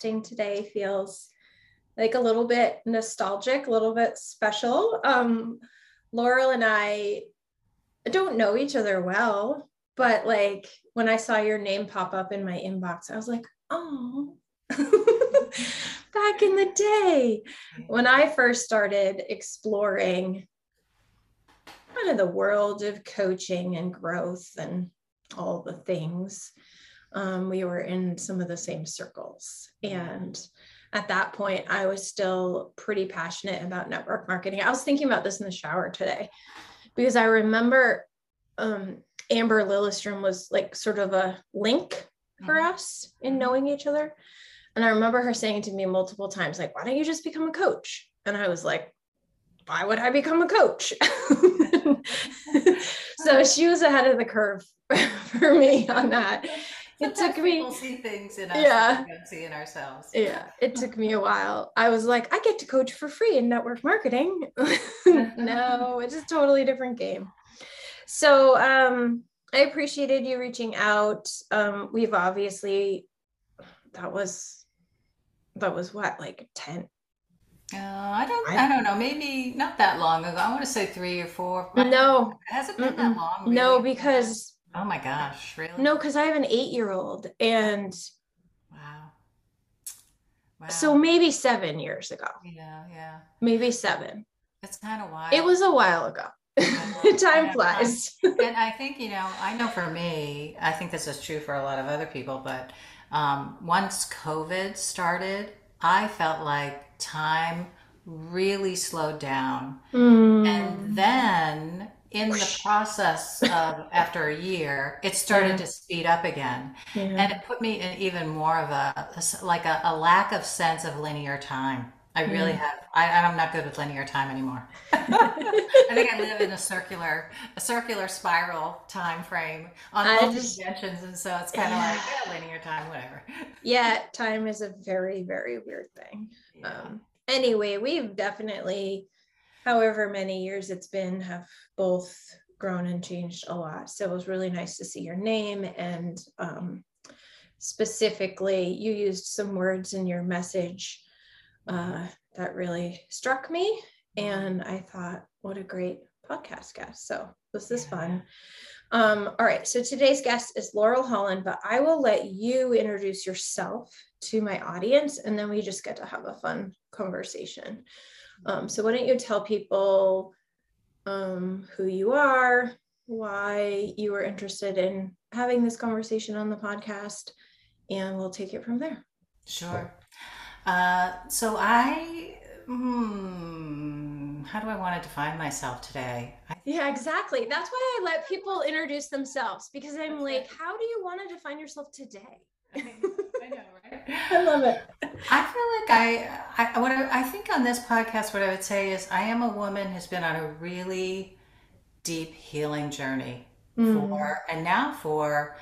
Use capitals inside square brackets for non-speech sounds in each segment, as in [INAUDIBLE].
Today feels like a little bit nostalgic, a little bit special. Um, Laurel and I don't know each other well, but like when I saw your name pop up in my inbox, I was like, oh, [LAUGHS] back in the day when I first started exploring kind of the world of coaching and growth and all the things um, we were in some of the same circles. And at that point, I was still pretty passionate about network marketing. I was thinking about this in the shower today because I remember um, Amber Lilyestrom was like sort of a link for mm-hmm. us in mm-hmm. knowing each other. And I remember her saying to me multiple times, like, why don't you just become a coach? And I was like, why would I become a coach? [LAUGHS] so she was ahead of the curve [LAUGHS] for me on that it took me people see things in us yeah we don't see in ourselves yeah it took me a while i was like i get to coach for free in network marketing [LAUGHS] no it's a totally different game so um i appreciated you reaching out um we've obviously that was that was what like 10 uh, I don't. I, I, don't know. Maybe not that long ago. I want to say three or four. No, it has it been Mm-mm. that long? Really? No, because Oh my gosh, really? No, because I have an eight year old and wow. Wow. So maybe seven years ago. Yeah, yeah. Maybe seven. It's kind of wild. It was a while ago. [LAUGHS] Time flies. [LAUGHS] and I think, you know, I know for me, I think this is true for a lot of other people, but um, once COVID started, I felt like time really slowed down. Mm. And then in the process of [LAUGHS] after a year, it started yeah. to speed up again. Yeah. And it put me in even more of a, like a, a lack of sense of linear time. I really have. I, I'm not good with linear time anymore. [LAUGHS] I think I live in a circular, a circular spiral time frame on all dimensions, and so it's kind of yeah. like yeah, linear time, whatever. Yeah, time is a very, very weird thing. Yeah. Um, anyway, we've definitely however many years it's been, have both grown and changed a lot. So it was really nice to see your name and um, specifically, you used some words in your message uh, that really struck me. And I thought, what a great podcast guest. So this is fun. Um, all right. So today's guest is Laurel Holland, but I will let you introduce yourself to my audience and then we just get to have a fun conversation. Um, so why don't you tell people um, who you are, why you were interested in having this conversation on the podcast, and we'll take it from there. Sure. Uh, so I, hmm, how do I want to define myself today? I, yeah, exactly. That's why I let people introduce themselves because I'm like, how do you want to define yourself today? [LAUGHS] I know, right? I love it. I feel like I, I what I, I think on this podcast, what I would say is, I am a woman who's been on a really deep healing journey mm. for, and now for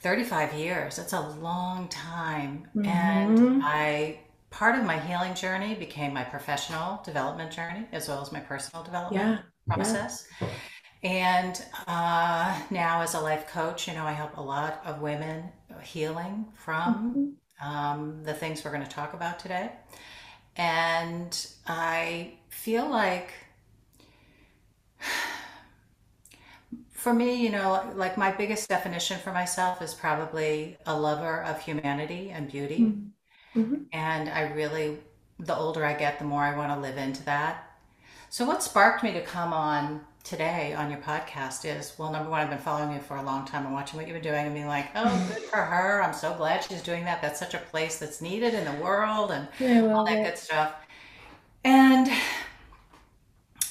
35 years. That's a long time, mm-hmm. and I part of my healing journey became my professional development journey as well as my personal development yeah. process. Yeah. And uh, now, as a life coach, you know, I help a lot of women healing from mm-hmm. Um, the things we're going to talk about today. And I feel like, [SIGHS] for me, you know, like my biggest definition for myself is probably a lover of humanity and beauty. Mm-hmm. mm-hmm. And I really, the older I get, the more I want to live into that. So, what sparked me to come on today on your podcast is well number one i've been following you for a long time and watching what you've been doing and being like oh good for her i'm so glad she's doing that that's such a place that's needed in the world and all that it. good stuff and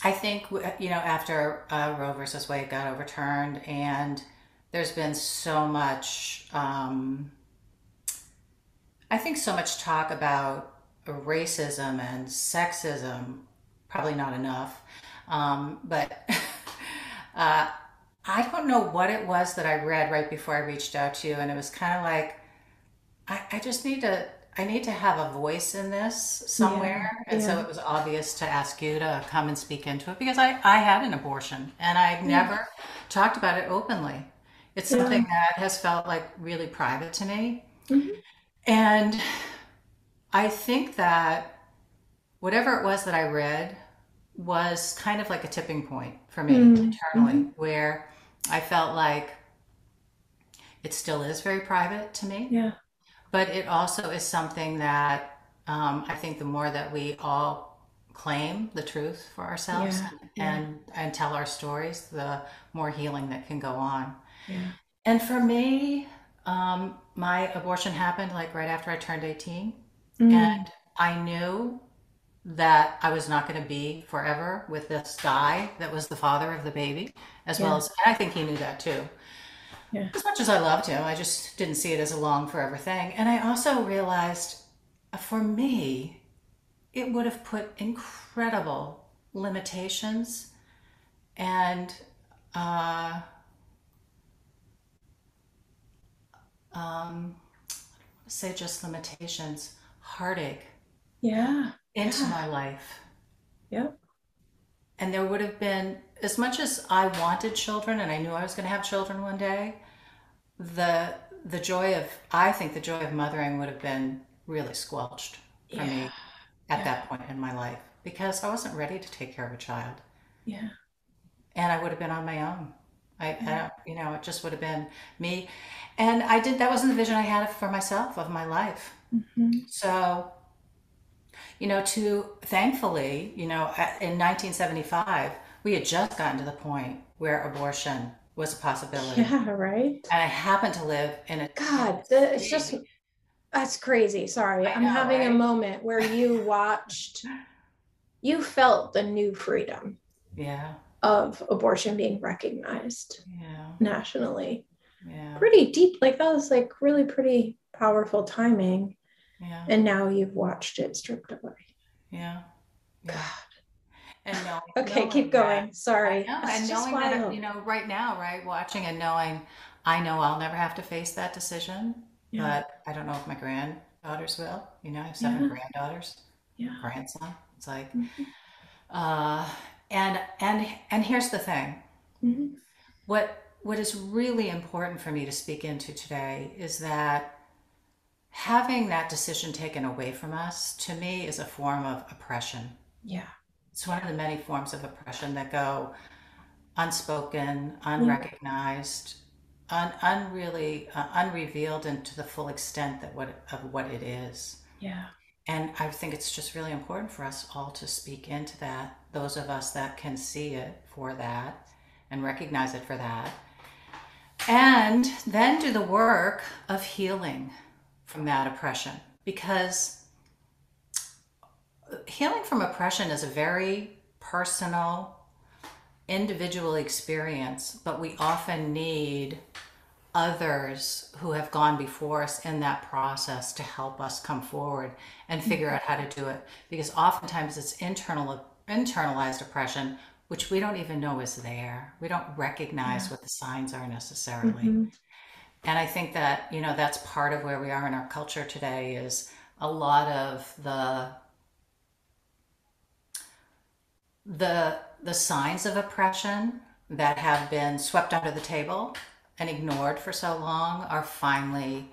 i think you know after uh, roe versus wade got overturned and there's been so much, um, I think, so much talk about racism and sexism, probably not enough. Um, but [LAUGHS] uh, I don't know what it was that I read right before I reached out to you, and it was kind of like, I, I just need to I need to have a voice in this somewhere. Yeah, And so it was obvious to ask you to come and speak into it because I, I had an abortion and I've never talked about it openly. It's Yeah. something that has felt like really private to me. Mhm. And I think that whatever it was that I read was kind of like a tipping point for me Mm, internally, where I felt like it still is very private to me Yeah. but it also is something that um, I think the more that we all claim the truth for ourselves Yeah. and, Yeah. and and tell our stories, the more healing that can go on. Yeah. And for me, um, my abortion happened like right after I turned 18, Mm. and I knew that I was not going to be forever with this guy that was the father of the baby, as well as I think he knew that too Yeah. as much as I loved him, I just didn't see it as a long forever thing. And I also realized uh, for me, it would have put incredible limitations and uh, um, say just limitations, heartache Yeah. Into Yeah. my life. Yep. And there would have been, as much as I wanted children and I knew I was going to have children one day, the the joy of I think the joy of mothering would have been really squelched for me at Yeah. that point in my life because I wasn't ready to take care of a child Yeah. and I would have been on my own. I, I Yeah. don't, you know, it just would have been me, and I did. That wasn't the vision I had for myself of my life. Mhm. So, you know, to thankfully, you know, in 1975, we had just gotten to the point where abortion was a possibility. Yeah. Right. And I happened to live in a God, the, it's just that's crazy. Sorry, I I'm know, having a moment where [LAUGHS] you watched, you felt the new freedom yeah, of abortion being recognized yeah, nationally. yeah, Pretty deep, like that was like really pretty powerful timing. Yeah, And now you've watched it stripped away. yeah. yeah. God. And knowing, [SIGHS] Okay, keep that- going. Sorry. I know, and knowing that, you know, right now, right, watching and knowing, I know I'll never have to face that decision, Yeah. but I don't know if my granddaughters will. You know, I have seven Yeah. granddaughters, Yeah. grandson. It's like, Mhm. uh, and and and here's the thing. Mhm. What what is really important for me to speak into today is that having that decision taken away from us to me is a form of oppression. Yeah. It's one of the many forms of oppression that go unspoken, unrecognized, un, unreally uh, unrevealed into the full extent that what of what it is. Yeah. And I think it's just really important for us all to speak into that. Those of us that can see it for that and recognize it for that. And then do the work of healing from that oppression. Because healing from oppression is a very personal, individual experience, but we often need others who have gone before us in that process to help us come forward and figure out how to do it because oftentimes it's internal internalized oppression which we don't even know is there we don't recognize what the signs are necessarily Mhm. And i think that you know that's part of where we are in our culture today is a lot of the the the signs of oppression that have been swept under the table and ignored for so long are finally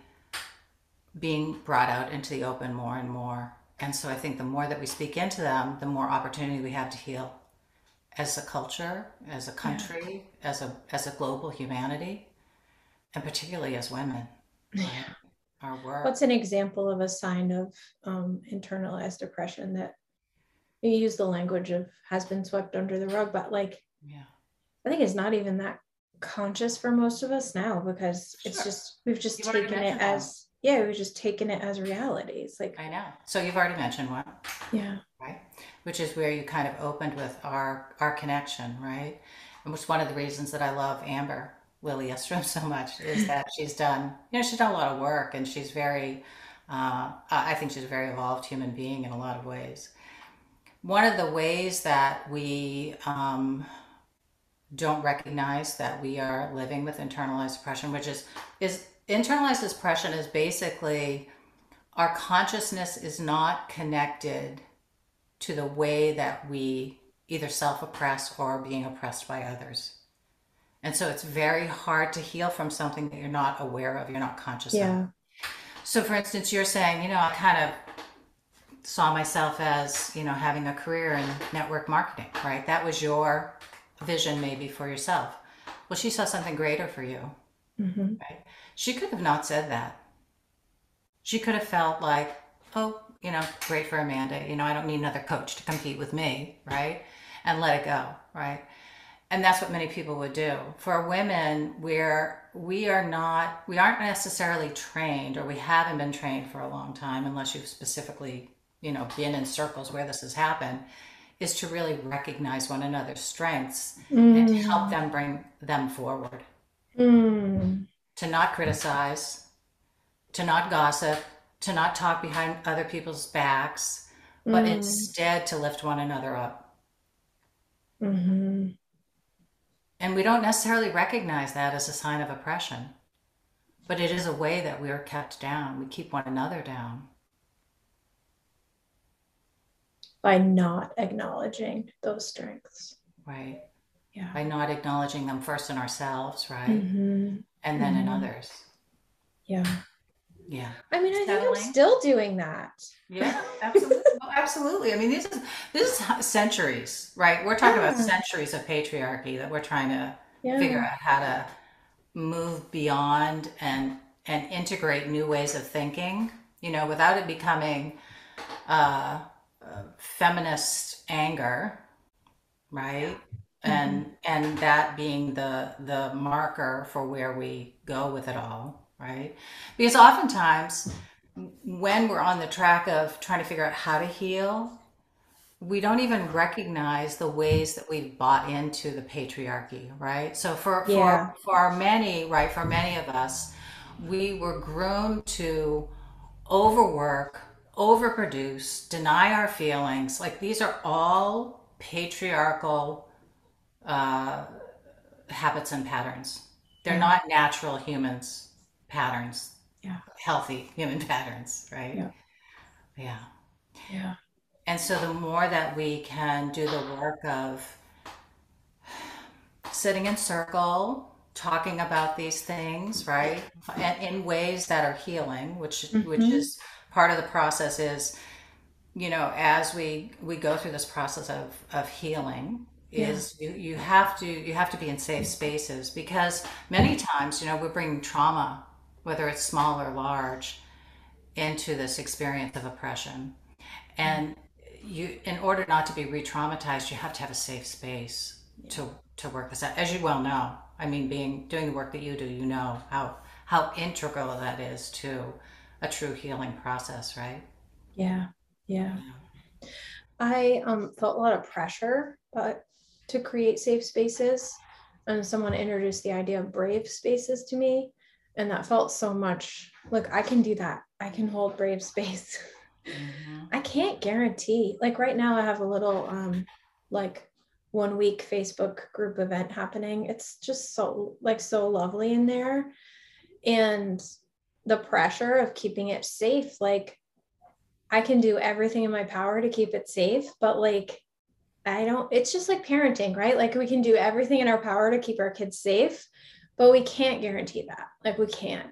being brought out into the open more and more. And so I think the more that we speak into them, the more opportunity we have to heal as a culture, as a country, as a as a global humanity, and particularly as women. right? Our work. What's an example of a sign of um, internalized oppression that you use the language of has been swept under the rug, but like yeah. I think it's not even that conscious for most of us now because it's just we've just You've taken it as yeah we've just taken it as reality. It's like I know. So you've already mentioned one. yeah right? Which is where you kind of opened with our our connection, right? And which is one of the reasons that I love Amber Lilyestrom so much is [LAUGHS] that she's done, you know, she's done a lot of work and she's very, uh, I think she's a very evolved human being in a lot of ways. One of the ways that we um, don't recognize that we are living with internalized oppression, which is is internalized oppression is basically our consciousness is not connected to the way that we either self-oppress or being oppressed by others. And so it's very hard to heal from something that you're not aware of, you're not conscious yeah. of. So for instance, you're saying, you know, I kind of saw myself as, you know, having a career in network marketing, right? That was your vision maybe for yourself. Well, she saw something greater for you. Mm-hmm. Right? She could have not said that. She could have felt like, oh, you know, great for Amanda. You know, I don't need another coach to compete with me, right? And let it go, right? And that's what many people would do. For women, where we are not, we aren't necessarily trained, or we haven't been trained for a long time, unless you've specifically, you know, been in circles where this has happened is to really recognize one another's strengths mm. and to help them bring them forward. Mm. To not criticize, to not gossip, to not talk behind other people's backs, but mm. instead to lift one another up. Mm-hmm. And we don't necessarily recognize that as a sign of oppression, but it is a way that we are kept down. We keep one another down by not acknowledging those strengths. Right. Yeah. By not acknowledging them first in ourselves, right? Mm-hmm. And then mm-hmm. in others. Yeah. Yeah. I mean, I think I'm still doing that. Yeah, [LAUGHS] absolutely. well, absolutely. I mean, this is this is centuries, right? We're talking yeah. about centuries of patriarchy that we're trying to yeah. figure out how to move beyond and and integrate new ways of thinking, you know, without it becoming uh feminist anger, right? Mm-hmm. And and that being the the marker for where we go with it all, right? Because oftentimes when we're on the track of trying to figure out how to heal, we don't even recognize the ways that we've bought into the patriarchy, right? So for yeah. for for many, right, for many of us, we were groomed to overwork overproduce, deny our feelings. Like these are all patriarchal uh, habits and patterns. They're yeah. not natural humans patterns. Yeah. Healthy human [LAUGHS] patterns, right? Yeah. Yeah. Yeah. And so the more that we can do the work of sitting in circle, talking about these things, right? And in ways that are healing, which mm-hmm. which is part of the process is you know as we we go through this process of of healing is yeah. you, you have to you have to be in safe spaces because many times you know we're bringing trauma whether it's small or large into this experience of oppression and you in order not to be re-traumatized you have to have a safe space yeah. to to work this out as you well know i mean being doing the work that you do you know how how integral that is to a true healing process, right? Yeah, yeah. yeah. I um, felt a lot of pressure, but to create safe spaces, and someone introduced the idea of brave spaces to me, and that felt so much. Look, I can do that. I can hold brave space. Mm-hmm. I can't guarantee. Like right now, I have a little um, like one week Facebook group event happening. It's just so like so lovely in there. And the pressure of keeping it safe like i can do everything in my power to keep it safe but like i don't it's just like parenting right like we can do everything in our power to keep our kids safe but we can't guarantee that like we can't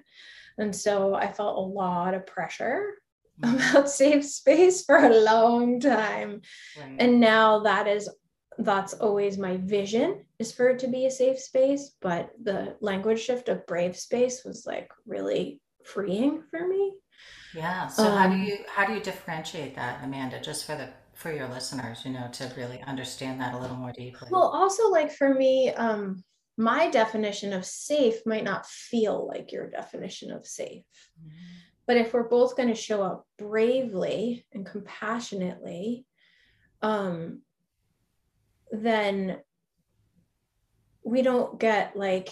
and so i felt a lot of pressure [LAUGHS] mm-hmm. about safe space for a long time right. and now that is that's always my vision is for it to be a safe space but the language shift of brave space was like really freeing for me. Yeah. So um, how do um, you how do you differentiate that, Amanda, just for the for your listeners, you know, to really understand that a little more deeply? Well, also like for me, um, my definition of safe might not feel like your definition of safe. Mm-hmm. But if we're both going to show up bravely and compassionately, um, then we don't get like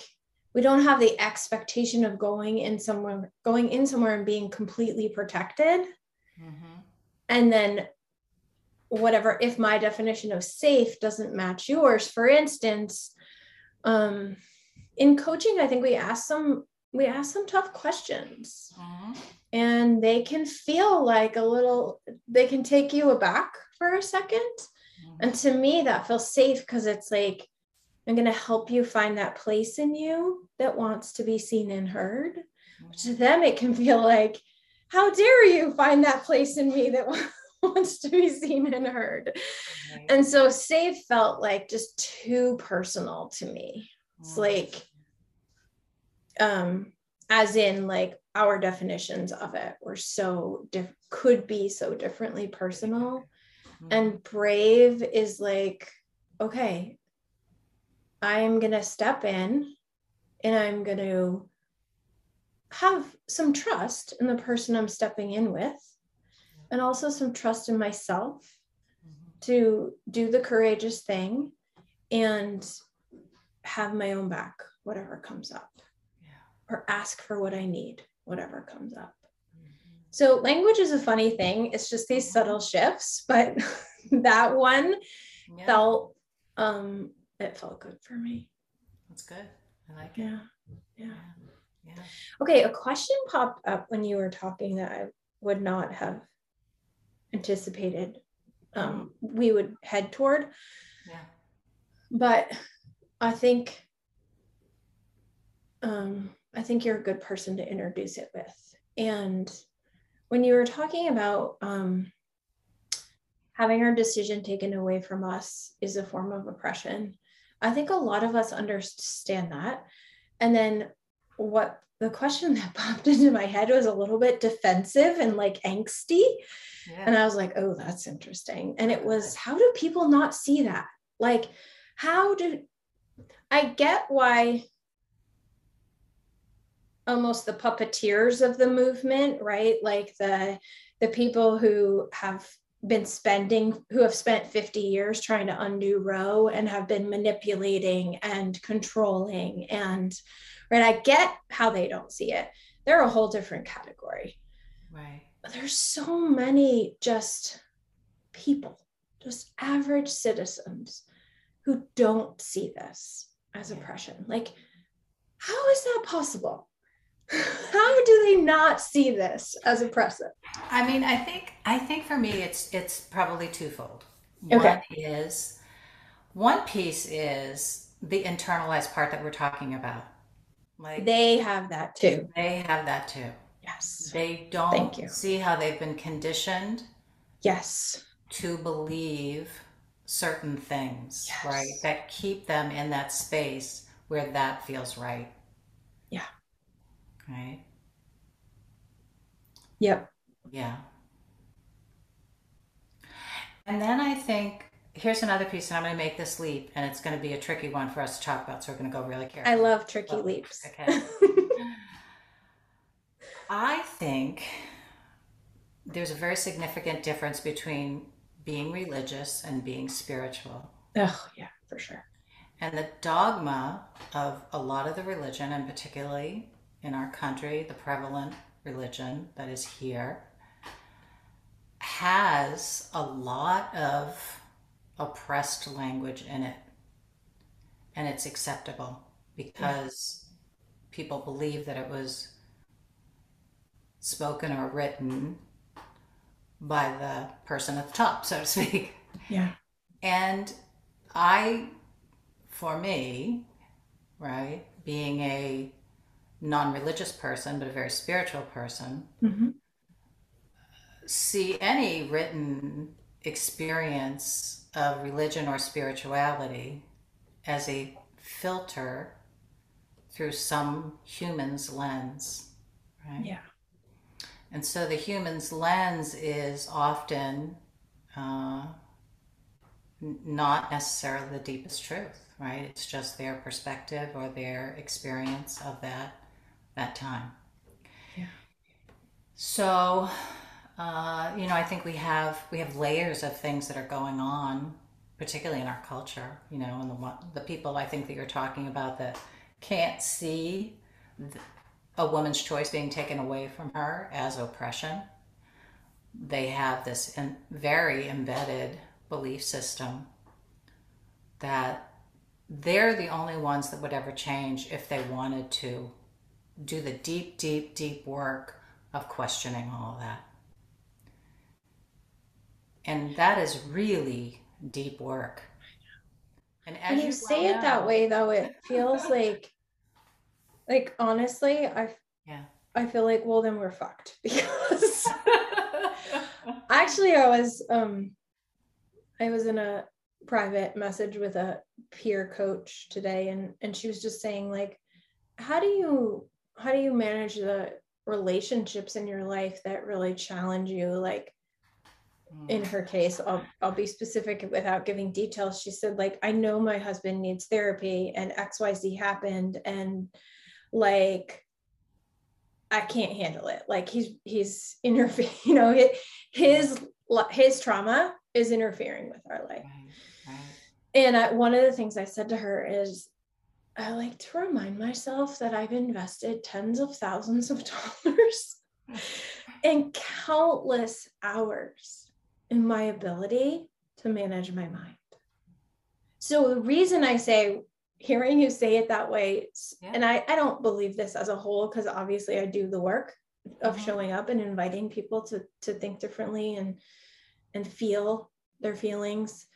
we don't have the expectation of going in somewhere going in somewhere and being completely protected mm-hmm. and then whatever if my definition of safe doesn't match yours for instance um in coaching i think we ask some we ask some tough questions mm-hmm. and they can feel like a little they can take you aback for a 2nd mm-hmm. and to me that feels safe because it's like I'm going to help you find that place in you that wants to be seen and heard. Mm-hmm. To them, it can feel like, how dare you find that place in me that [LAUGHS] wants [LAUGHS] to be seen and heard. Right. And so safe felt like just too personal to me. It's mm-hmm. like, um, as in like our definitions of it were so diff- could be so differently personal. Mm-hmm. And brave is like, okay, I'm going to step in and I'm going to have some trust in the person I'm stepping in with, and also some trust in myself mm-hmm. to do the courageous thing and have my own back, whatever comes up, yeah. or ask for what I need, whatever comes up. Mm-hmm. So, language is a funny thing. It's just these mm-hmm. subtle shifts, but [LAUGHS] that one yeah. felt um, it felt good for me. That's good. I like it. Yeah. Yeah. Yeah. Okay. A question popped up when you were talking that I would not have anticipated um, we would head toward. Yeah. But I think um, I think you're a good person to introduce it with. And when you were talking about um, having our decision taken away from us is a form of oppression, I think a lot of us understand that. And then what the question that [LAUGHS] popped into my head was a little bit defensive and like angsty. Yeah. And I was like, oh, that's interesting. And it was, how do people not see that? Like, how do I get why almost the puppeteers of the movement, right? Like the the people who have been spending who have spent 50 years trying to undo roe and have been manipulating and controlling and right? I get how they don't see it. They're a whole different category. Right. But there's so many just people just average citizens who don't see this as oppression. Like how is that possible? [LAUGHS] How do they not see this as oppressive? I mean i think i think for me it's it's probably twofold. One okay. is one piece is the internalized part that we're talking about like they have that too they have that too yes they don't Thank you. see how they've been conditioned yes to believe certain things yes. right that keep them in that space where that feels right Yeah. right? Yep. Yeah. And then I think here's another piece, and I'm going to make this leap, and it's going to be a tricky one for us to talk about. So we're going to go really carefully. I love tricky leaps. Okay. [LAUGHS] I think there's a very significant difference between being religious and being spiritual. Oh, yeah, for sure. And the dogma of a lot of the religion, and particularly in our country, the prevalent religion that is here, has a lot of oppressed language in it. And it's acceptable because yeah. people believe that it was spoken or written by the person at the top, so to speak. Yeah. And I, for me, right, being a non-religious person but a very spiritual person mm-hmm. see any written experience of religion or spirituality as a filter through some human's lens right yeah and so the human's lens is often uh, not necessarily the deepest truth right it's just their perspective or their experience of that that time. Yeah. So, uh, you know, I think we have we have layers of things that are going on, particularly in our culture. You know, and the the people I think that you're talking about that can't see a woman's choice being taken away from her as oppression. They have this in, very embedded belief system that they're the only ones that would ever change if they wanted to do the deep, deep, deep work of questioning all of that. And that is really deep work. And as when you, you say it that way, though, it feels like, like honestly, I yeah, I feel like well, then we're fucked [LAUGHS] because [LAUGHS] actually, I was um, I was in a private message with a peer coach today, and and she was just saying like, how do you how do you manage the relationships in your life that really challenge you like in her case I'll, I'll be specific without giving details. She said like i know my husband needs therapy and xyz happened and like i can't handle it. Like he's he's interfering [LAUGHS] you know his his trauma is interfering with our life. Right, right. and I, one of the things i said to her is i like to remind myself that i've invested tens of thousands of [LAUGHS] dollars [LAUGHS] and countless hours in my ability to manage my mind. So the reason I say hearing you say it that way, yeah. and I, I don't believe this as a whole, because obviously I do the work of mm-hmm. showing up and inviting people to to think differently and and feel their feelings.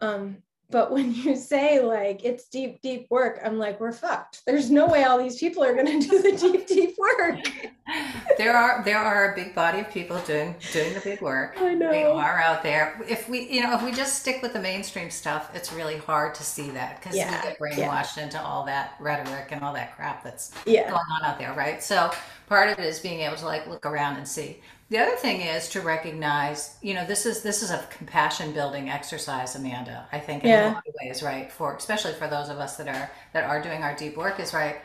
Um, but when you [LAUGHS] say like it's deep deep work i'm like we're fucked there's no way all these people are going [LAUGHS] to do the deep deep work [LAUGHS] there are there are a big body of people doing doing the big work i know they are out there if we you know if we just stick with the mainstream stuff it's really hard to see that because yeah. we get brainwashed yeah. into all that rhetoric and all that crap that's yeah. going on out there right so part of it is being able to like look around and see the other thing is to recognize, you know, this is this is a compassion building exercise, Amanda. I think in yeah. a lot of ways, right? For especially for those of us that are that are doing our deep work, is right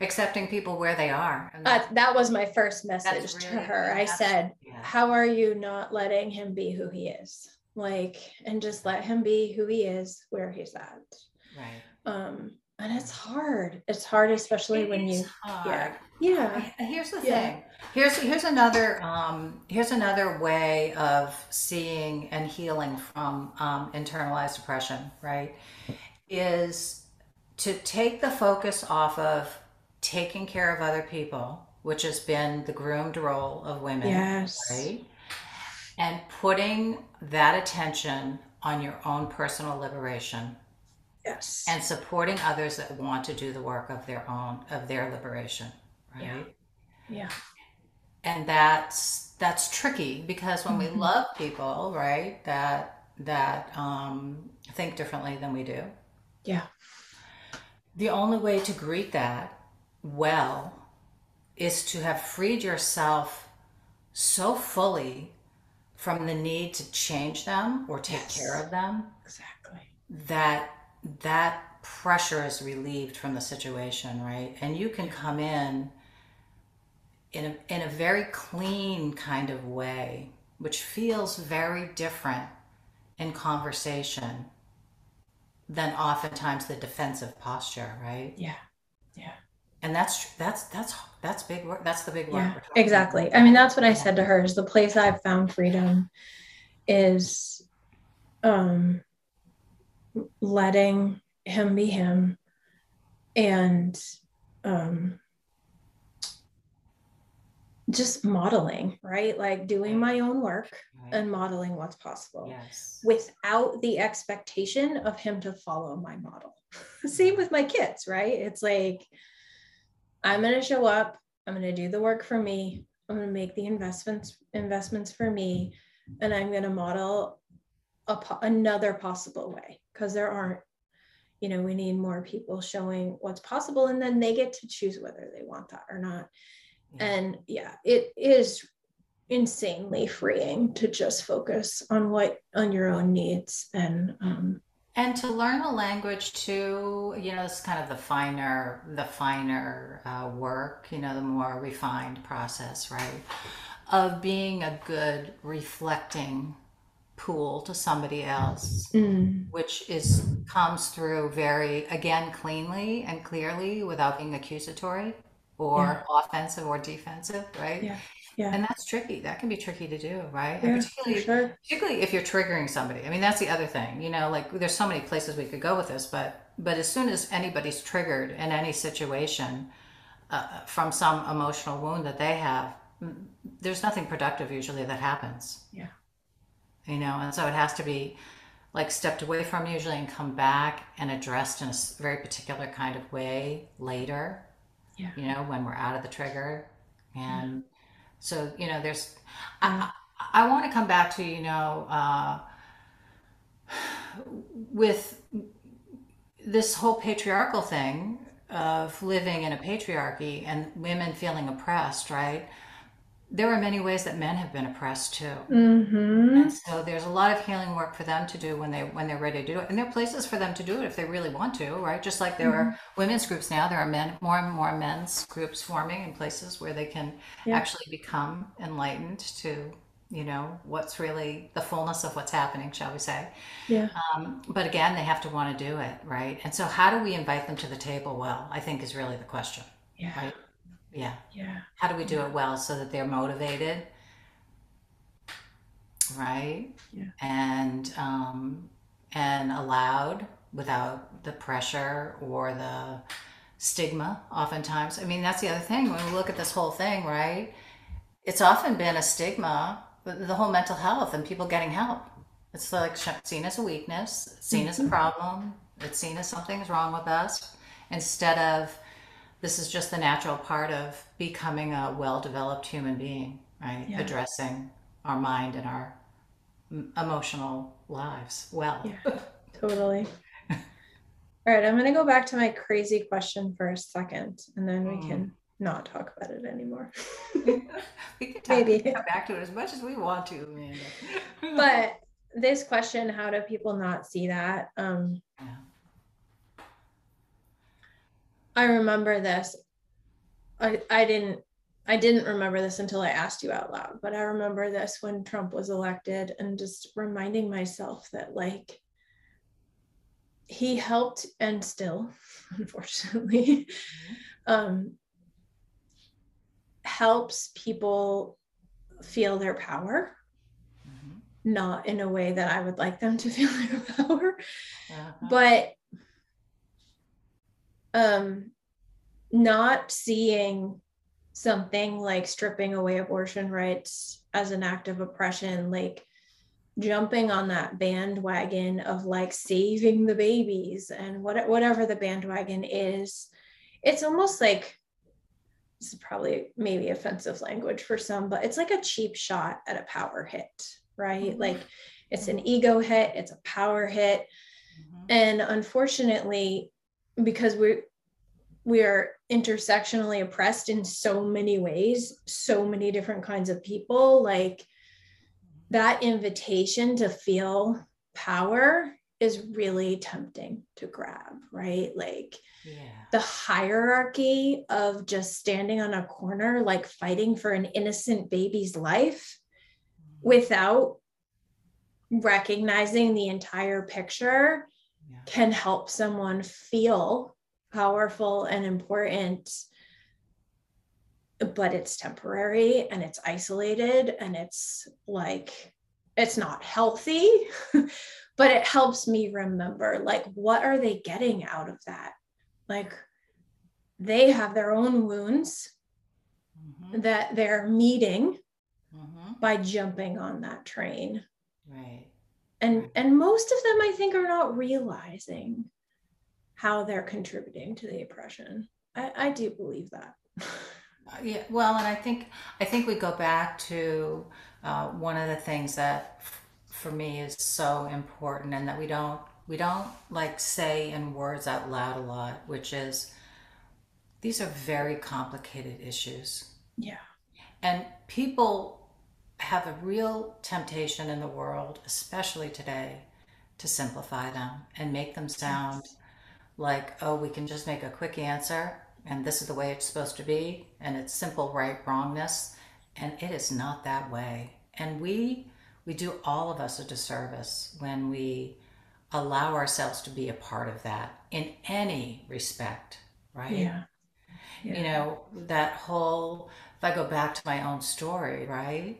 accepting people where they are. Uh, that was my first message really, to her. I said, yeah. "How are you not letting him be who he is? Like, and just let him be who he is, where he's at." Right. Um, and it's hard. It's hard especially it when you hard. yeah. Yeah. Here's the yeah. thing. Here's here's another um, here's another way of seeing and healing from um, internalized oppression right? Is to take the focus off of taking care of other people which has been the groomed role of women yes. right? And putting that attention on your own personal liberation Yes. And supporting others that want to do the work of their own of their liberation, right? Yeah. yeah. And that's that's tricky because when mm-hmm. we love people, right, that that um, think differently than we do. Yeah. The only way to greet that well is to have freed yourself so fully from the need to change them or take yes. care of them. Exactly. That that pressure is relieved from the situation, right? And you can come in in a, in a very clean kind of way, which feels very different in conversation than oftentimes the defensive posture, right? Yeah. Yeah. And that's that's that's that's big work. That's the big work. Yeah, exactly. About. I mean, that's what I said to her is the place I've found freedom is um letting him be him and um, just modeling, right? Like doing my own work right. and modeling what's possible yes. without the expectation of him to follow my model. [LAUGHS] Same with my kids, right? It's like, I'm going to show up, I'm going to do the work for me, I'm going to make the investments investments for me, and I'm going to model a, another possible way because there aren't you know we need more people showing what's possible and then they get to choose whether they want that or not yeah. and yeah it is insanely freeing to just focus on what on your own needs and um and to learn a language too you know it's kind of the finer the finer uh, work you know the more refined process right of being a good reflecting pool to somebody else Mm, which is comes through very again cleanly and clearly without being accusatory yeah, or offensive or defensive right? Yeah, yeah, and that's tricky. That can be tricky to do right? Yeah, particularly sure. particularly if you're triggering somebody. I mean that's the other thing you know like there's so many places we could go with this but but as soon as anybody's triggered in any situation uh, from some emotional wound that they have mm, there's nothing productive usually that happens. Yeah, you know and so it has to be like stepped away from usually and come back and addressed in a very particular kind of way later yeah, you know when we're out of the trigger. And so you know there's i i, I want to come back to you know uh, with this whole patriarchal thing of living in a patriarchy and women feeling oppressed right there are many ways that men have been oppressed too and mm-hmm, so there's a lot of healing work for them to do when they when they're ready to do it. And there are places for them to do it if they really want to, right? Just like there mm-hmm, are women's groups now, there are men more and more men's groups forming in places where they can yeah, actually become enlightened to, you know, what's really the fullness of what's happening, shall we say. yeah, Um, but again, they have to want to do it, right? And so how do we invite them to the table well, I think is really the question, yeah, right? Yeah. yeah, How do we do it well so that they're motivated right? yeah, And um, and allowed without the pressure or the stigma. Oftentimes, I mean, that's the other thing when we look at this whole thing, right? It's often been a stigma, the whole mental health and people getting help. It's like seen as a weakness, seen as a mm-hmm, problem. It's seen as something's wrong with us, instead of this is just the natural part of becoming a well-developed human being, right? yeah, Addressing our mind and our emotional lives well. yeah, [LAUGHS] totally. All right, I'm gonna go back to my crazy question for a second, and then we Mm. can not talk about it anymore. [LAUGHS] we can talk, Maybe. come back to it as much as we want to, Amanda. But this question, how do people not see that? Um, yeah. I remember this. I, I didn't I didn't remember this until I asked you out loud, but I remember this when Trump was elected and just reminding myself that like he helped and still [LAUGHS] unfortunately um helps people feel their power Mhm. not in a way that I would like them to feel their [LAUGHS] power Uh-huh. but um not seeing something like stripping away abortion rights as an act of oppression like jumping on that bandwagon of like saving the babies and what, whatever the bandwagon is it's almost like this is probably maybe offensive language for some but it's like a cheap shot at a power hit right Mhm. like it's an ego hit it's a power hit Mhm. and unfortunately because we're we are intersectionally oppressed in so many ways so many different kinds of people like that invitation to feel power is really tempting to grab right like Yeah. the hierarchy of just standing on a corner like fighting for an innocent baby's life Mhm. without recognizing the entire picture Yeah. can help someone feel powerful and important but it's temporary and it's isolated and it's like it's not healthy [LAUGHS] but it helps me remember like what are they getting out of that like they have their own wounds Mhm. that they're meeting Mhm. by jumping on that train Right. And and most of them i think are not realizing how they're contributing to the oppression. I i do believe that. Uh, Yeah, well, and I think I think we go back to uh, one of the things that f- for me is so important, and that we don't we don't like say in words out loud a lot, which is these are very complicated issues, yeah. And people have a real temptation in the world, especially today, to simplify them and make them sound yes like, oh, we can just make a quick answer and this is the way it's supposed to be, and it's simple right wrongness, and it is not that way. And we we do all of us a disservice when we allow ourselves to be a part of that in any respect, right? Yeah. You know, that whole, if I go back to my own story, right?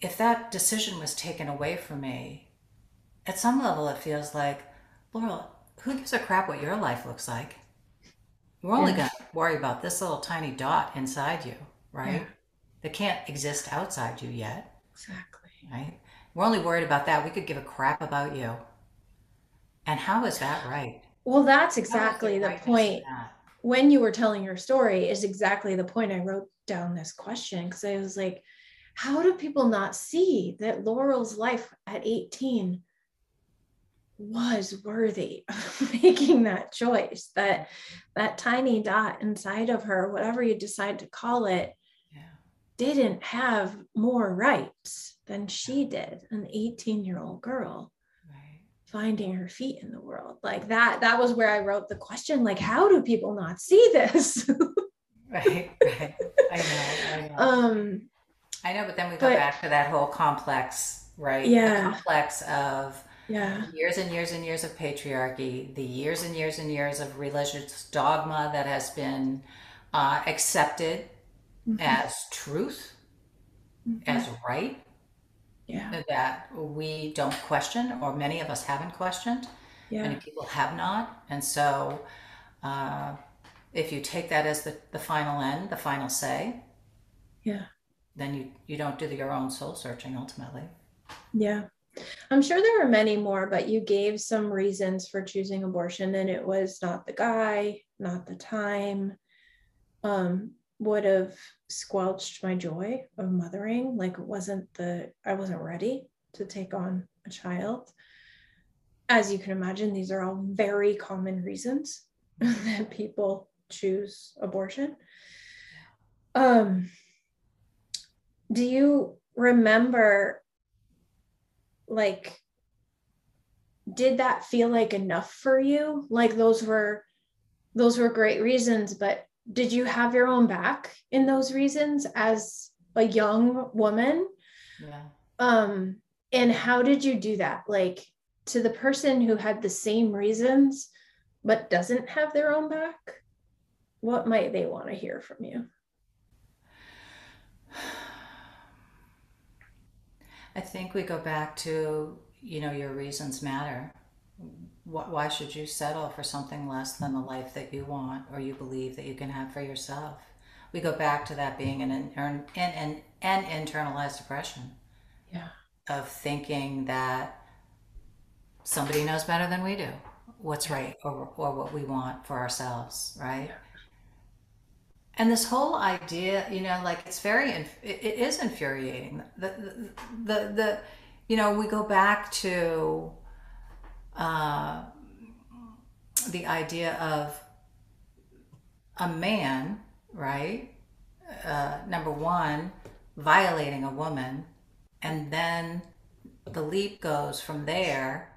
If that decision was taken away from me, at some level it feels like, Laurel, who gives a crap what your life looks like? We're only Yeah. going to worry about this little tiny dot inside you, right? Yeah. That can't exist outside you yet, Exactly. right? We're only worried about that. We could give a crap about you. And how is that right? Well, that's exactly the in point. When you were telling your story, is exactly the point I wrote down this question because I was like, how do people not see that Laurel's life at 18 was worthy of [LAUGHS] making that choice? That that tiny dot inside of her, whatever you decide to call it, Yeah. didn't have more rights than she did, an 18 year old girl Right. finding her feet in the world like that that was where i wrote the question like how do people not see this [LAUGHS] Right. Right. I know. I know. um I know, but then we go but- back to that whole complex, right? Yeah. The complex of yeah years and years and years of patriarchy, the years and years and years of religious dogma that has been uh, accepted Mhm. as truth, Mhm. as right, yeah that we don't question, or many of us haven't questioned. yeah Many people have not. And so, uh, if you take that as the, the final end, the final say, yeah then you, you don't do your own soul searching ultimately. yeah. I'm sure there are many more but you gave some reasons for choosing abortion and it was not the guy not the time um would have squelched my joy of mothering. Like it wasn't the i wasn't ready to take on a child. As you can imagine these are all very common reasons [LAUGHS] that people choose abortion. Um do you remember like did that feel like enough for you? Like those were those were great reasons but did you have your own back in those reasons as a young woman? Yeah. um and how did you do that? Like to the person who had the same reasons but doesn't have their own back what might they want to hear from you I think we go back to, you know, your reasons matter. Why should you settle for something less than the life that you want or you believe that you can have for yourself? We go back to that being an, an, an, an internalized oppression yeah of thinking that somebody knows better than we do what's right or, or what we want for ourselves, right? And this whole idea, you know, like it's very, it, is infuriating. The, the, the, the, you know, we go back to uh, the idea of a man, right? Uh, number one, violating a woman, and then the leap goes from there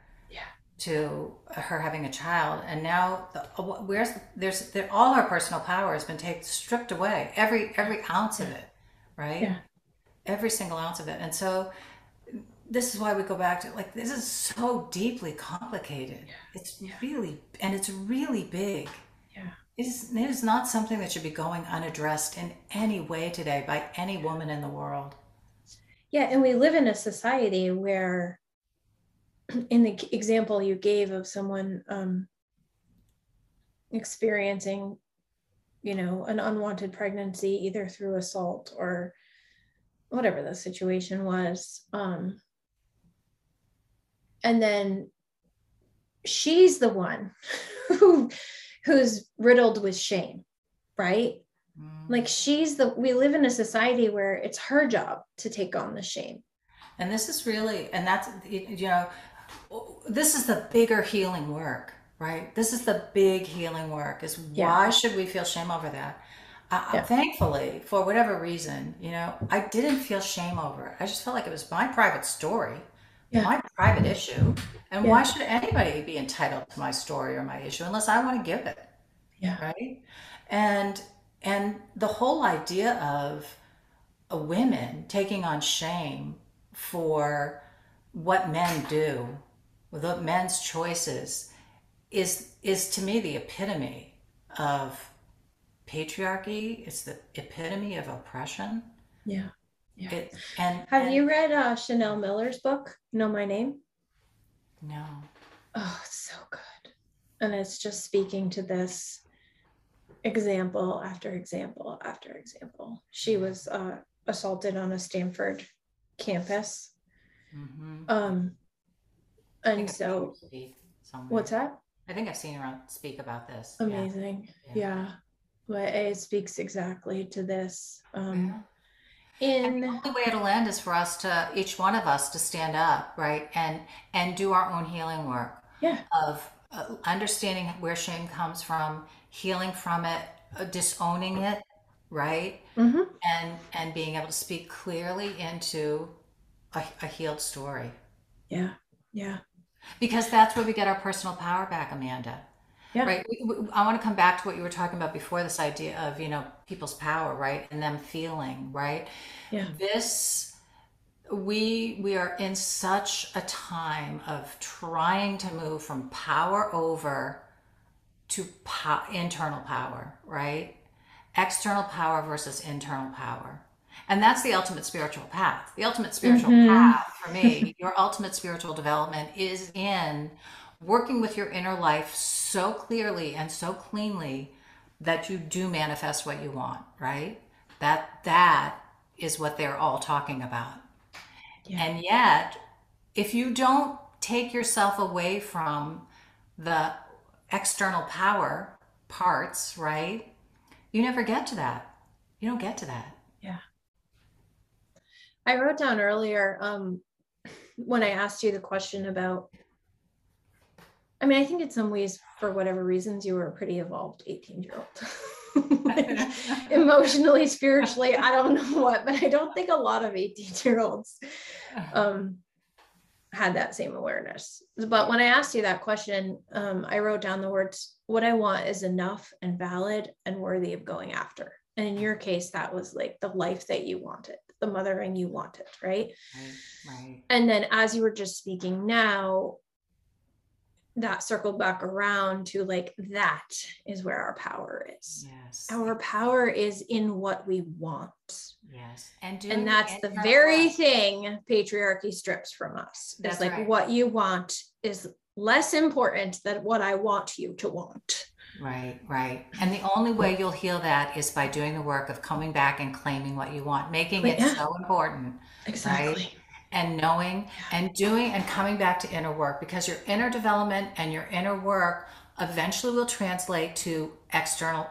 to her having a child, and now the, where's there's there, all her personal power has been taken stripped away, every every ounce of it, right? Yeah. Every single ounce of it, and so this is why we go back to like this is so deeply complicated. yeah. It's Yeah. really and it's really big. yeah It is, it is not something that should be going unaddressed in any way today by any woman in the world. Yeah, and we live in a society where, in the example you gave of someone um, experiencing, you know, an unwanted pregnancy either through assault or whatever the situation was, um, and then she's the one [LAUGHS] who who's riddled with shame, right? Mm. Like she's the we live in a society where it's her job to take on the shame. And this is really, and that's, you know, this is the bigger healing work, right? This is the big healing work is Yeah. why should we feel shame over that? I, Yeah. Thankfully, for whatever reason, you know, I didn't feel shame over it. I just felt like it was my private story, Yeah. my private issue. And why should anybody be entitled to my story or my issue unless I want to give it? Yeah. right and and the whole idea of a women taking on shame for what men do, what men's choices, is is to me the epitome of patriarchy. It's the epitome of oppression. Yeah. Yeah. It, and have and, you read uh, Chanel Miller's book, Know My Name? No. Oh, it's so good. And it's just speaking to this example after example after example. She was uh, assaulted on a Stanford campus. Mm-hmm. Um, and so, what's that? I think I've seen her speak about this. Amazing. Yeah. yeah. But it speaks exactly to this. Um, yeah in and the only way it'll end is for us to each one of us to stand up right and and do our own healing work yeah of uh, understanding where shame comes from healing from it uh, disowning it right mm-hmm. and and being able to speak clearly into a, a healed story yeah yeah because that's where we get our personal power back amanda yeah. Right. I want to come back to what you were talking about before this idea of, you know, people's power, right? And them feeling, right? Yeah. This we we are in such a time of trying to move from power over to po- internal power, right? External power versus internal power. And that's the ultimate spiritual path. The ultimate spiritual mm-hmm. path for me, [LAUGHS] your ultimate spiritual development is in working with your inner life so clearly and so cleanly that you do manifest what you want, right? That that is what they're all talking about. Yeah. And yet, if you don't take yourself away from the external power parts, right? You never get to that. You don't get to that. I wrote down earlier um, when I asked you the question about I mean, I think in some ways, for whatever reasons, you were a pretty evolved 18 year old. like, [LAUGHS] [LAUGHS] emotionally, spiritually, I don't know what, but I don't think a lot of 18 year olds um, had that same awareness. But when I asked you that question, um, I wrote down the words, what I want is enough and valid and worthy of going after. And in your case, that was like the life that you wanted, the mothering you wanted, right? Right. right. And then as you were just speaking now, that circled back around to like that is where our power is. Yes. Our power is in what we want. Yes. And and that's the very thing patriarchy strips from us. That's it's like right. what you want is less important than what I want you to want. Right, right. And the only way you'll heal that is by doing the work of coming back and claiming what you want, making it yeah. so important. Exactly. Right? and knowing and doing and coming back to inner work because your inner development and your inner work eventually will translate to external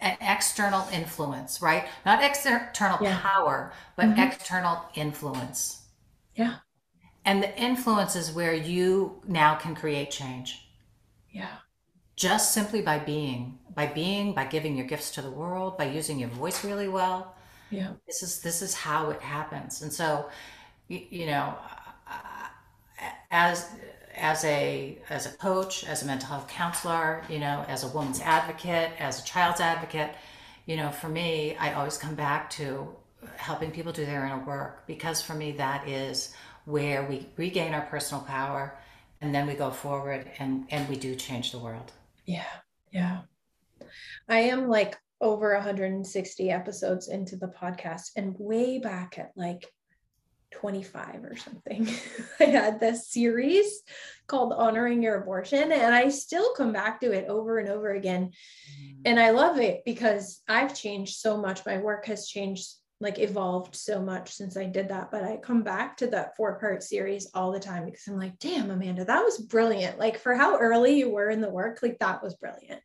an external influence right not external yeah. power but mm-hmm. external influence yeah and the influence is where you now can create change yeah just simply by being by being by giving your gifts to the world by using your voice really well. Yeah. This is this is how it happens. And so you, you know, as as a as a coach, as a mental health counselor, you know, as a woman's advocate, as a child's advocate, you know, for me, I always come back to helping people do their inner work because for me that is where we regain our personal power and then we go forward and and we do change the world. Yeah. Yeah. I am like over 160 episodes into the podcast and way back at like 25 or something, [LAUGHS] I had this series called Honoring Your Abortion, and I still come back to it over and over again. Mm-hmm. And I love it because I've changed so much. My work has changed, like evolved so much since I did that. But I come back to that four part series all the time because I'm like, damn, Amanda, that was brilliant. Like for how early you were in the work, like that was brilliant.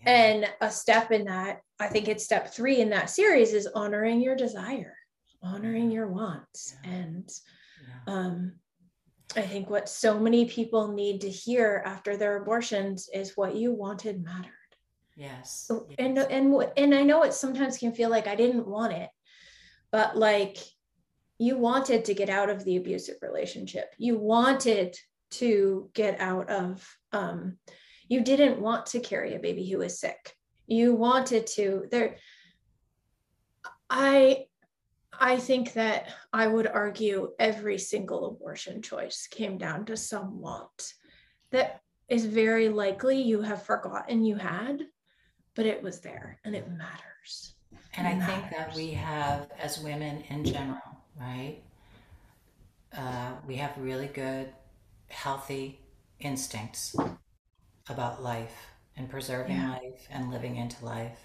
Yeah. And a step in that, I think it's step three in that series is honoring your desire honoring your wants yeah. and yeah. um I think what so many people need to hear after their abortions is what you wanted mattered. Yes. yes. And and and I know it sometimes can feel like I didn't want it, but like you wanted to get out of the abusive relationship. You wanted to get out of um you didn't want to carry a baby who was sick. You wanted to there I I think that I would argue every single abortion choice came down to some want that is very likely you have forgotten you had, but it was there and it matters. And I think that we have, as women in general, right? Uh, we have really good, healthy instincts about life and preserving yeah. life and living into life.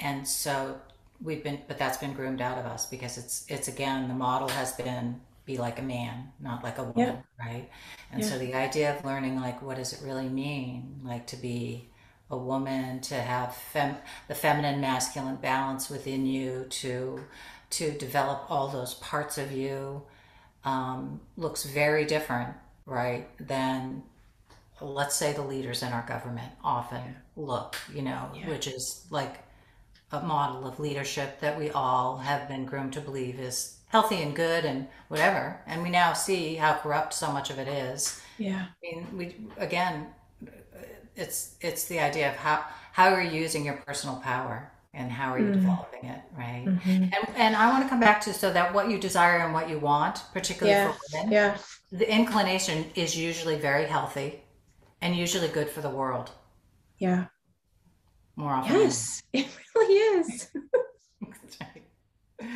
And so we've been, but that's been groomed out of us because it's, it's again, the model has been be like a man, not like a woman, yeah. right? And yeah. so the idea of learning, like, what does it really mean, like to be a woman, to have fem- the feminine masculine balance within you, to to develop all those parts of you, um, looks very different, right, than let's say the leaders in our government often look, you know, yeah. which is like a model of leadership that we all have been groomed to believe is healthy and good and whatever. And we now see how corrupt so much of it is. Yeah. I mean, we again, it's it's the idea of how how are you using your personal power and how are you mm. developing it, right? Mm-hmm. And and I want to come back to so that what you desire and what you want, particularly yeah. for women, yeah. the inclination is usually very healthy and usually good for the world. Yeah. More often. Yes, [LAUGHS] it really is. [LAUGHS]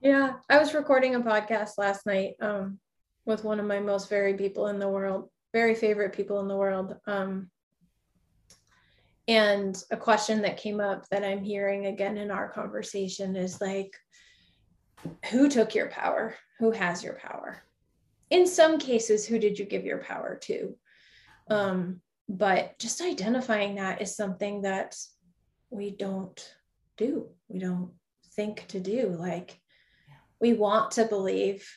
yeah, I was recording a podcast last night um, with one of my most very people in the world, very favorite people in the world. Um, and a question that came up that I'm hearing again in our conversation is like, who took your power? Who has your power? In some cases, who did you give your power to? Um, but just identifying that is something that we don't do. We don't think to do. Like, we want to believe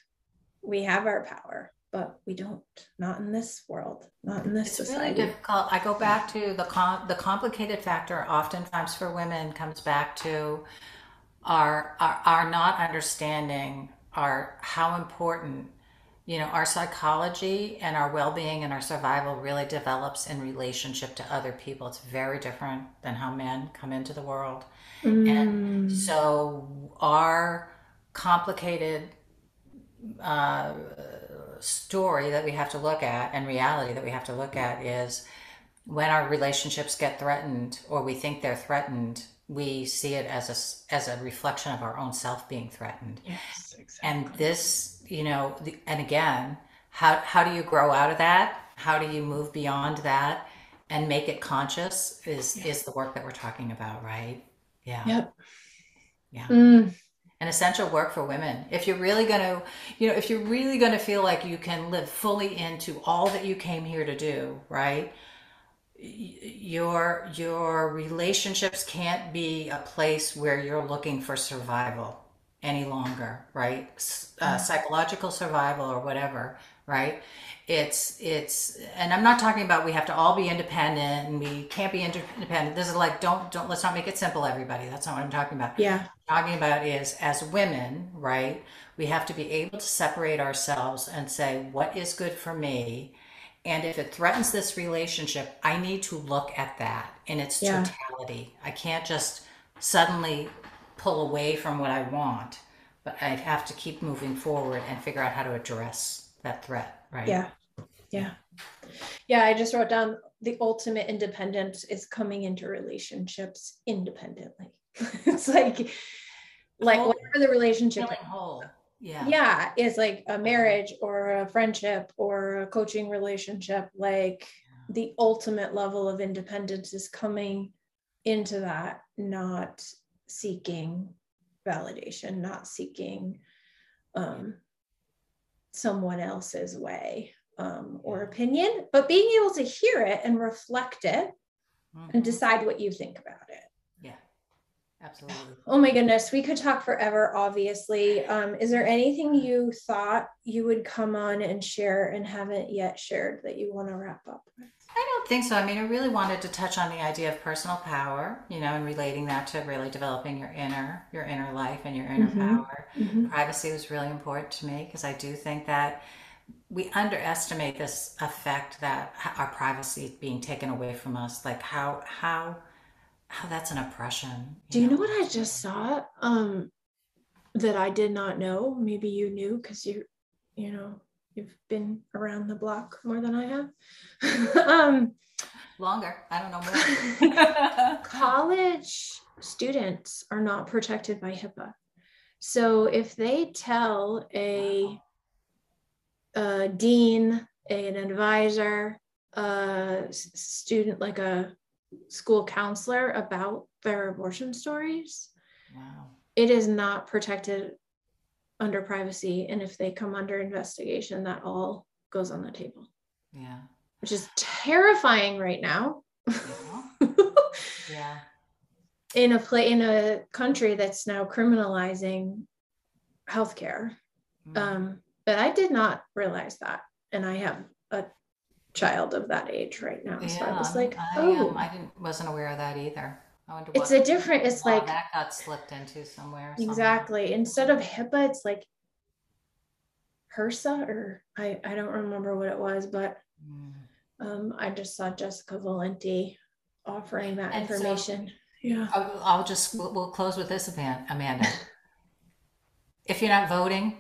we have our power but we don't not in this world not in this it's society. really difficult. I go back to the com- the complicated factor oftentimes for women comes back to our, our our not understanding our how important you know our psychology and our well-being and our survival really develops in relationship to other people. It's very different than how men come into the world. Mm. and so our complicated uh, story that we have to look at and reality that we have to look at is when our relationships get threatened or we think they're threatened we see it as a as a reflection of our own self being threatened. Yes exactly. and this you know the, and again how how do you grow out of that? How do you move beyond that and make it conscious is yeah. is the work that we're talking about right? Yeah. Yep. Yeah. Mm an essential work for women. If you're really going to, you know, if you're really going to feel like you can live fully into all that you came here to do, right? Your your relationships can't be a place where you're looking for survival any longer, right? Uh, psychological survival or whatever, right? it's it's and i'm not talking about we have to all be independent and we can't be independent this is like don't don't let's not make it simple everybody that's not what i'm talking about yeah talking about is as women right we have to be able to separate ourselves and say what is good for me and if it threatens this relationship i need to look at that in its yeah. totality i can't just suddenly pull away from what i want but i have to keep moving forward and figure out how to address that threat right? Yeah. Yeah. Yeah. I just wrote down the ultimate independence is coming into relationships independently. [LAUGHS] it's like, like whole, whatever the relationship whole. Yeah. Yeah. Is like a marriage or a friendship or a coaching relationship. Like yeah. the ultimate level of independence is coming into that, not seeking validation, not seeking um, someone else's way um, or opinion, but being able to hear it and reflect it mm-hmm. and decide what you think about it. Yeah, absolutely. Oh my goodness, we could talk forever, obviously. Um, is there anything you thought you would come on and share and haven't yet shared that you want to wrap up with? I don't think so. I mean, I really wanted to touch on the idea of personal power, you know, and relating that to really developing your inner, your inner life and your inner mm-hmm. power. Mm-hmm. Privacy was really important to me because I do think that we underestimate this effect that our privacy is being taken away from us. Like how how how that's an oppression. You do you know? know what I just saw? Um, that I did not know. Maybe you knew because you, you know, you've been around the block more than I have. [LAUGHS] um, Longer. I don't know more. [LAUGHS] college students are not protected by HIPAA. So if they tell a, a dean, an advisor, a student, like a school counselor about their abortion stories, wow. it is not protected under privacy. And if they come under investigation, that all goes on the table. Yeah. Which is terrifying right now. Yeah. [LAUGHS] yeah in a play in a country that's now criminalizing healthcare. Mm. Um, but I did not realize that, and I have a child of that age right now. Yeah, so I was like, I, oh, um, I didn't wasn't aware of that either. it's a different. It's like that got slipped into somewhere. Exactly. Instead of HIPAA, it's like FERPA, or I I don't remember what it was, but mm. um, I just saw Jessica Valenti offering that and information. So, yeah. I'll, I'll just, we'll, we'll close with this, Amanda. [LAUGHS] if you're not voting,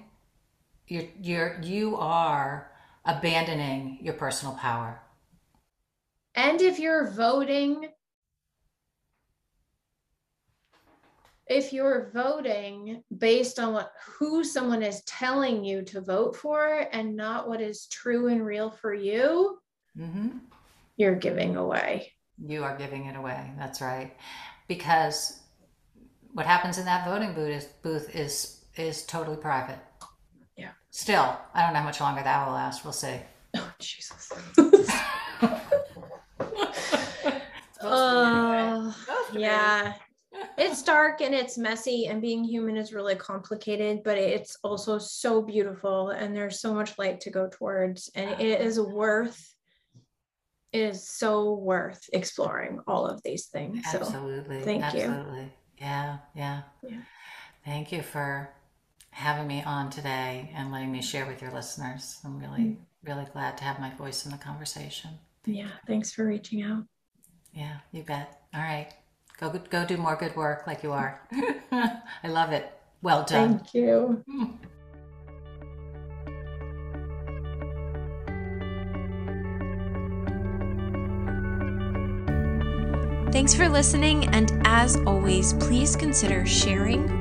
you're, you're, you are abandoning your personal power. And if you're voting, if you're voting based on what who someone is telling you to vote for and not what is true and real for you, mm-hmm. you're giving away. You are giving it away. That's right because what happens in that voting booth is, booth is is totally private. Yeah. Still, I don't know how much longer that will last. We'll see. [LAUGHS] Oh Jesus. [LAUGHS] uh, yeah. It's dark and it's messy, and being human is really complicated, but it's also so beautiful, and there's so much light to go towards, and it is worth is so worth exploring all of these things. Absolutely. So thank Absolutely. you. Yeah, yeah. Yeah. Thank you for having me on today and letting me share with your listeners. I'm really, mm-hmm. really glad to have my voice in the conversation. Yeah, thanks for reaching out. Yeah, you bet. All right. Go go do more good work like you are. [LAUGHS] I love it. Well done. Thank you. Thanks for listening, and as always, please consider sharing,